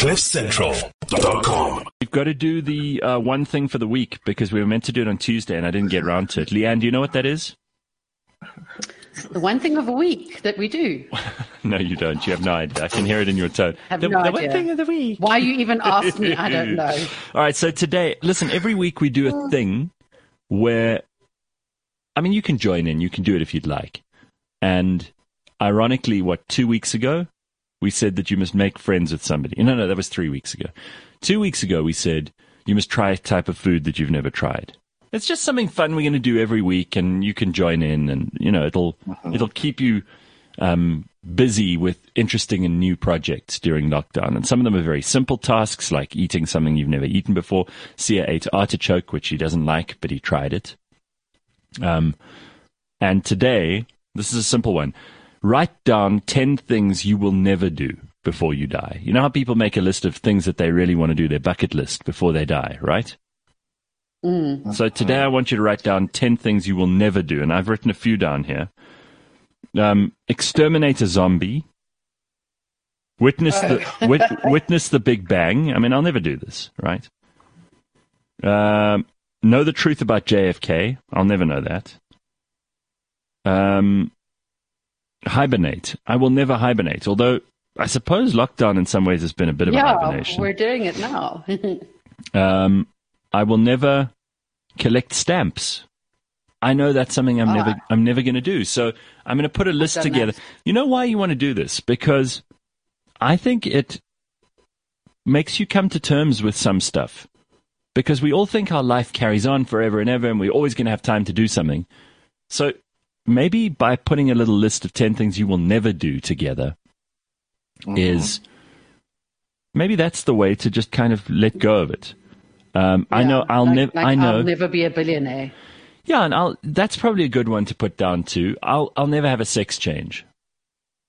CliffCentral.com. We've got to do the uh, one thing for the week because we were meant to do it on Tuesday and I didn't get around to it. Leigh-Ann, do you know what that is? The one thing of a week that we do. No, you don't. You have no idea. I can hear it in your tone. Have the, no the one thing of the week. Why you even asked me, I don't know. All right, so today, listen, every week we do a thing where, I mean, you can join in, you can do it if you'd like. And ironically, what, two weeks ago, we said that you must make friends with somebody. No, no, that was three weeks ago. Two weeks ago, we said you must try a type of food that you've never tried. It's just something fun we're going to do every week, and you can join in, and you know it'll it'll keep you um, busy with interesting and new projects during lockdown. And some of them are very simple tasks, like eating something you've never eaten before. Siya ate artichoke, which he doesn't like, but he tried it. Um, and today, this is a simple one. Write down 10 things you will never do before you die. You know how people make a list of things that they really want to do, their bucket list before they die, right? So today I want you to write down 10 things you will never do. And I've written a few down here. Um, exterminate a zombie. Witness the wit, witness the Big Bang. I mean, I'll never do this, right? Um, know the truth about JFK. I'll never know that. Um, hibernate. I will never hibernate. Although I suppose lockdown in some ways has been a bit of a Yeah, hibernation. we're doing it now. Um, I will never collect stamps. I know that's something I'm Ah. never I'm never going to do. So I'm going to put a list together. that. You know why you want to do this? Because I think it makes you come to terms with some stuff. Because we all think our life carries on forever and ever, and we're always going to have time to do something. So maybe by putting a little list of ten things you will never do together is maybe that's the way to just kind of let go of it. Um, I know I'll like- never. like I know. I'll never be a billionaire. yeah, and I'll. That's probably a good one to put down too. I'll. I'll never have a sex change.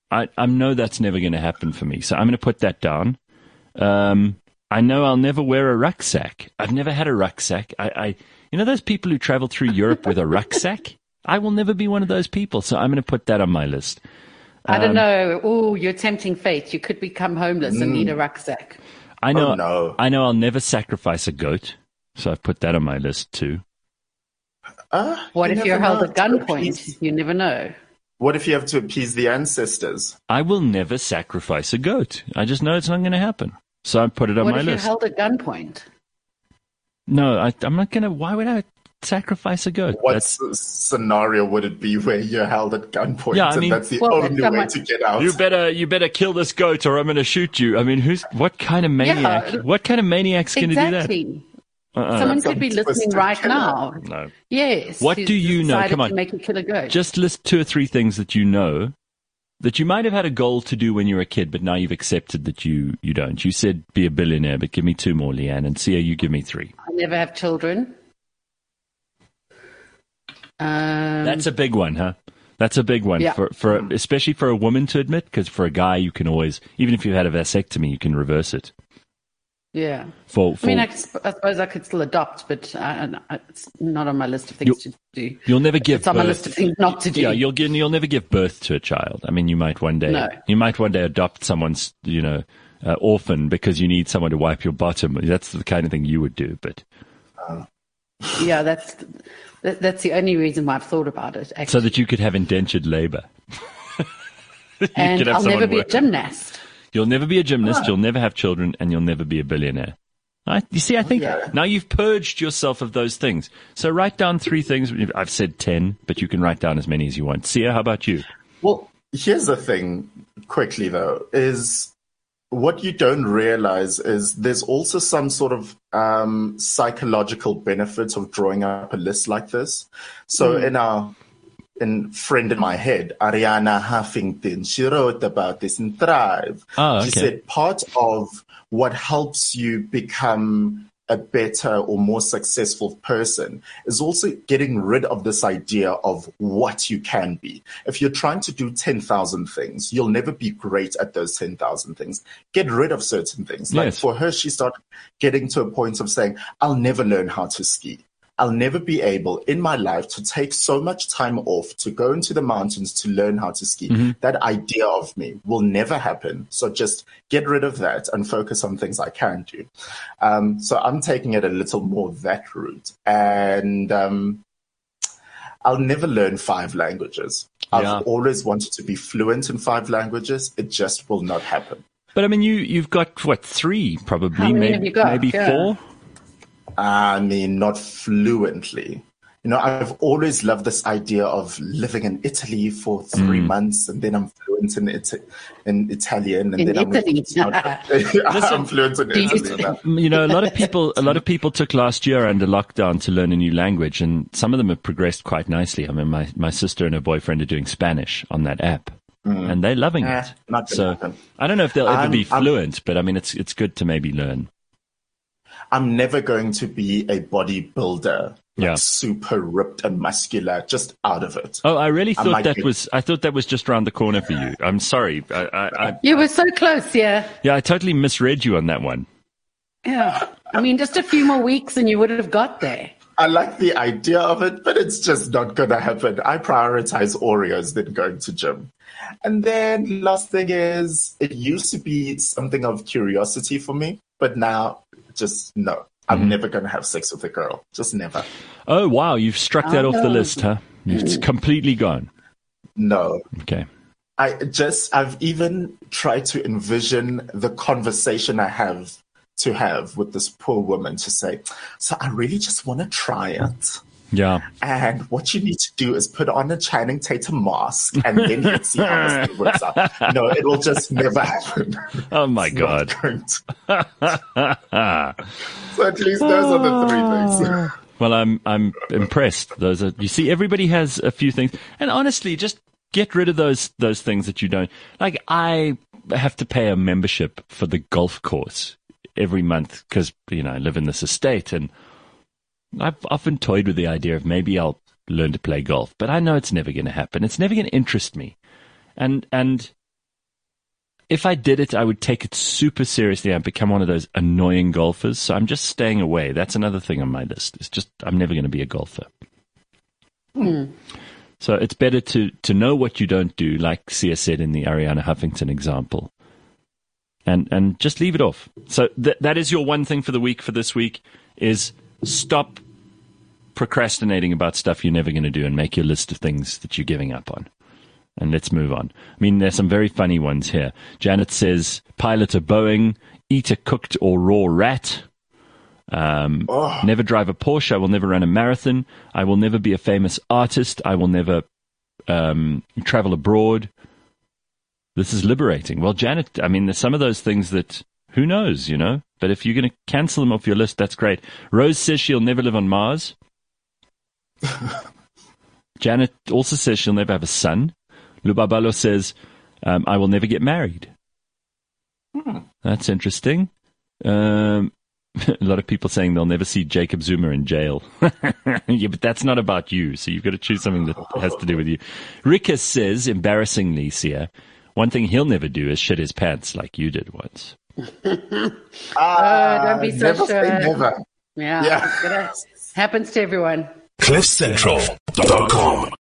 I. I know that's never going to happen for me, so I'm going to put that down. Um, I know I'll never wear a rucksack. I've never had a rucksack. I. I you know those people who travel through Europe with a rucksack. I will never be one of those people, so I'm going to put that on my list. I Um, don't know. Oh, you're tempting fate. You could become homeless and need a rucksack. I know. Oh, no. I know I'll never sacrifice a goat, so I've put that on my list too. Uh, What you if you're held at gunpoint? You never know. What if you have to appease the ancestors? I will never sacrifice a goat. I just know it's not going to happen. So I put it on What my if you're list. held at gunpoint? no, I, I'm not going to. Why would I sacrifice a goat? What That's, scenario would it be where you're held at gunpoint Yeah, I and mean- that's the Well, only way someone- to get out? you better, you better kill this goat, or I'm going to shoot you. I mean, who's what kind of maniac? Yeah. what kind of maniac's going to do that? Exactly. Uh-uh. Someone That's could be listening right killer. now. No. Yes. What do you know? Come on. To make you kill a goat. Just list two or three things that you know that you might have had a goal to do when you were a kid, but now you've accepted that you you don't. You said be a billionaire, but give me two more, Leigh-Ann, and Siya, you give me three. I never have children. Um, That's a big one, huh? That's a big one Yeah. for for especially for a woman to admit, because for a guy you can always, even if you've had a vasectomy, you can reverse it. yeah. For, for I mean, I, I suppose I could still adopt, but I, I, it's not on my list of things to do. you'll never give It's on my list birth. of things not to do. Yeah, you'll give, you'll never give birth to a child. I mean, you might one day, No. you might one day adopt someone's, you know, uh, orphan because you need someone to wipe your bottom. That's the kind of thing you would do. But yeah, that's that, that's the only reason why I've thought about it. so that you could have indentured labor. And I'll never someone be a gymnast. You'll never be a gymnast. Oh. You'll never have children, and you'll never be a billionaire. I, you see, I think now you've purged yourself of those things. So write down three things. I've said ten, but you can write down as many as you want. Siya, how about you? Well, here's the thing, quickly though, is what you don't realize is there's also some sort of um, psychological benefits of drawing up a list like this. So in our in friend in my head, Arianna Huffington, she wrote about this in Thrive. Oh, okay. She said part of what helps you become a better or more successful person is also getting rid of this idea of what you can be. If you're trying to do 10,000 things, you'll never be great at those 10,000 things. Get rid of certain things. Like for her, she started getting to a point of saying, I'll never learn how to ski. I'll never be able in my life to take so much time off to go into the mountains to learn how to ski. Mm-hmm. That idea of me will never happen. So just get rid of that and focus on things I can do. Um, so I'm taking it a little more that route. And, um, I'll never learn five languages. I've always wanted to be fluent in five languages. It just will not happen. But I mean, you you've got what three probably, How many maybe have you got? maybe Yeah. four. I mean, not fluently. You know, I've always loved this idea of living in Italy for three Mm. months and then I'm fluent in, Ita- in Italian and In then Italy. I'm, I'm fluent in Italian. you Italy. think- You know, a lot of people a lot of people took last year under lockdown to learn a new language, and some of them have progressed quite nicely. I mean, my my sister and her boyfriend are doing Spanish on that app, and they're loving Eh, it. not So happen. I don't know if they'll ever I'm- be I'm- fluent, but I mean, it's it's good to maybe learn. I'm never going to be a bodybuilder, like Yeah. super ripped and muscular, just out of it. Oh, I really thought might that was. I thought that was just around the corner for you. I'm sorry. I, I, I, You were so close, yeah. yeah, I totally misread you on that one. Yeah. I mean, just a few more weeks and you would have got there. I like the idea of it, but it's just not going to happen. I prioritize Oreos than going to gym. And then last thing is, it used to be something of curiosity for me, but now just no. I'm mm-hmm. never going to have sex with a girl. Just never. Oh wow, you've struck that off the Oh. list, huh? It's completely gone. No. Okay. I just, I've even tried to envision the conversation I have to have with this poor woman to say, so I really just want to try it. Yeah. And what you need to do is put on a Channing Tatum mask and then you'll see how this thing works out. No, it will just never happen. Oh my It's god. so at least those are the three things. Ah. Well, I'm I'm impressed. Those are you see, everybody has a few things, and honestly, just get rid of those those things that you don't like. I have to pay a membership for the golf course every month because you know I live in this estate, and I've often toyed with the idea of maybe I'll learn to play golf, but I know it's never going to happen. It's never going to interest me, and and if I did it, I would take it super seriously and become one of those annoying golfers. So I'm just staying away. That's another thing on my list. It's just I'm never going to be a golfer. Hmm. So it's better to to know what you don't do, like Siya said in the Arianna Huffington example, and and just leave it off. So th- that is your one thing for the week for this week is stop procrastinating about stuff you're never going to do and make your list of things that you're giving up on. And let's move on. I mean, there's some very funny ones here. Janet says, pilot a Boeing, eat a cooked or raw rat. Um, Never drive a Porsche. I will never run a marathon. I will never be a famous artist. I will never um, travel abroad. This is liberating. Well, Janet, I mean, there's some of those things that who knows, you know? But if you're going to cancel them off your list, that's great. Rose says she'll never live on Mars. Janet also says she'll never have a son. Lubabalo says, um, I will never get married. That's interesting. Um, a lot of people saying they'll never see Jacob Zuma in jail. yeah, but that's not about you. So you've got to choose something that has to do with you. Ricka says, embarrassingly, Siya, one thing he'll never do is shit his pants like you did once. Ah, don't be so never say sure. never. Yeah. Yeah. Happens to everyone. CliffCentral.com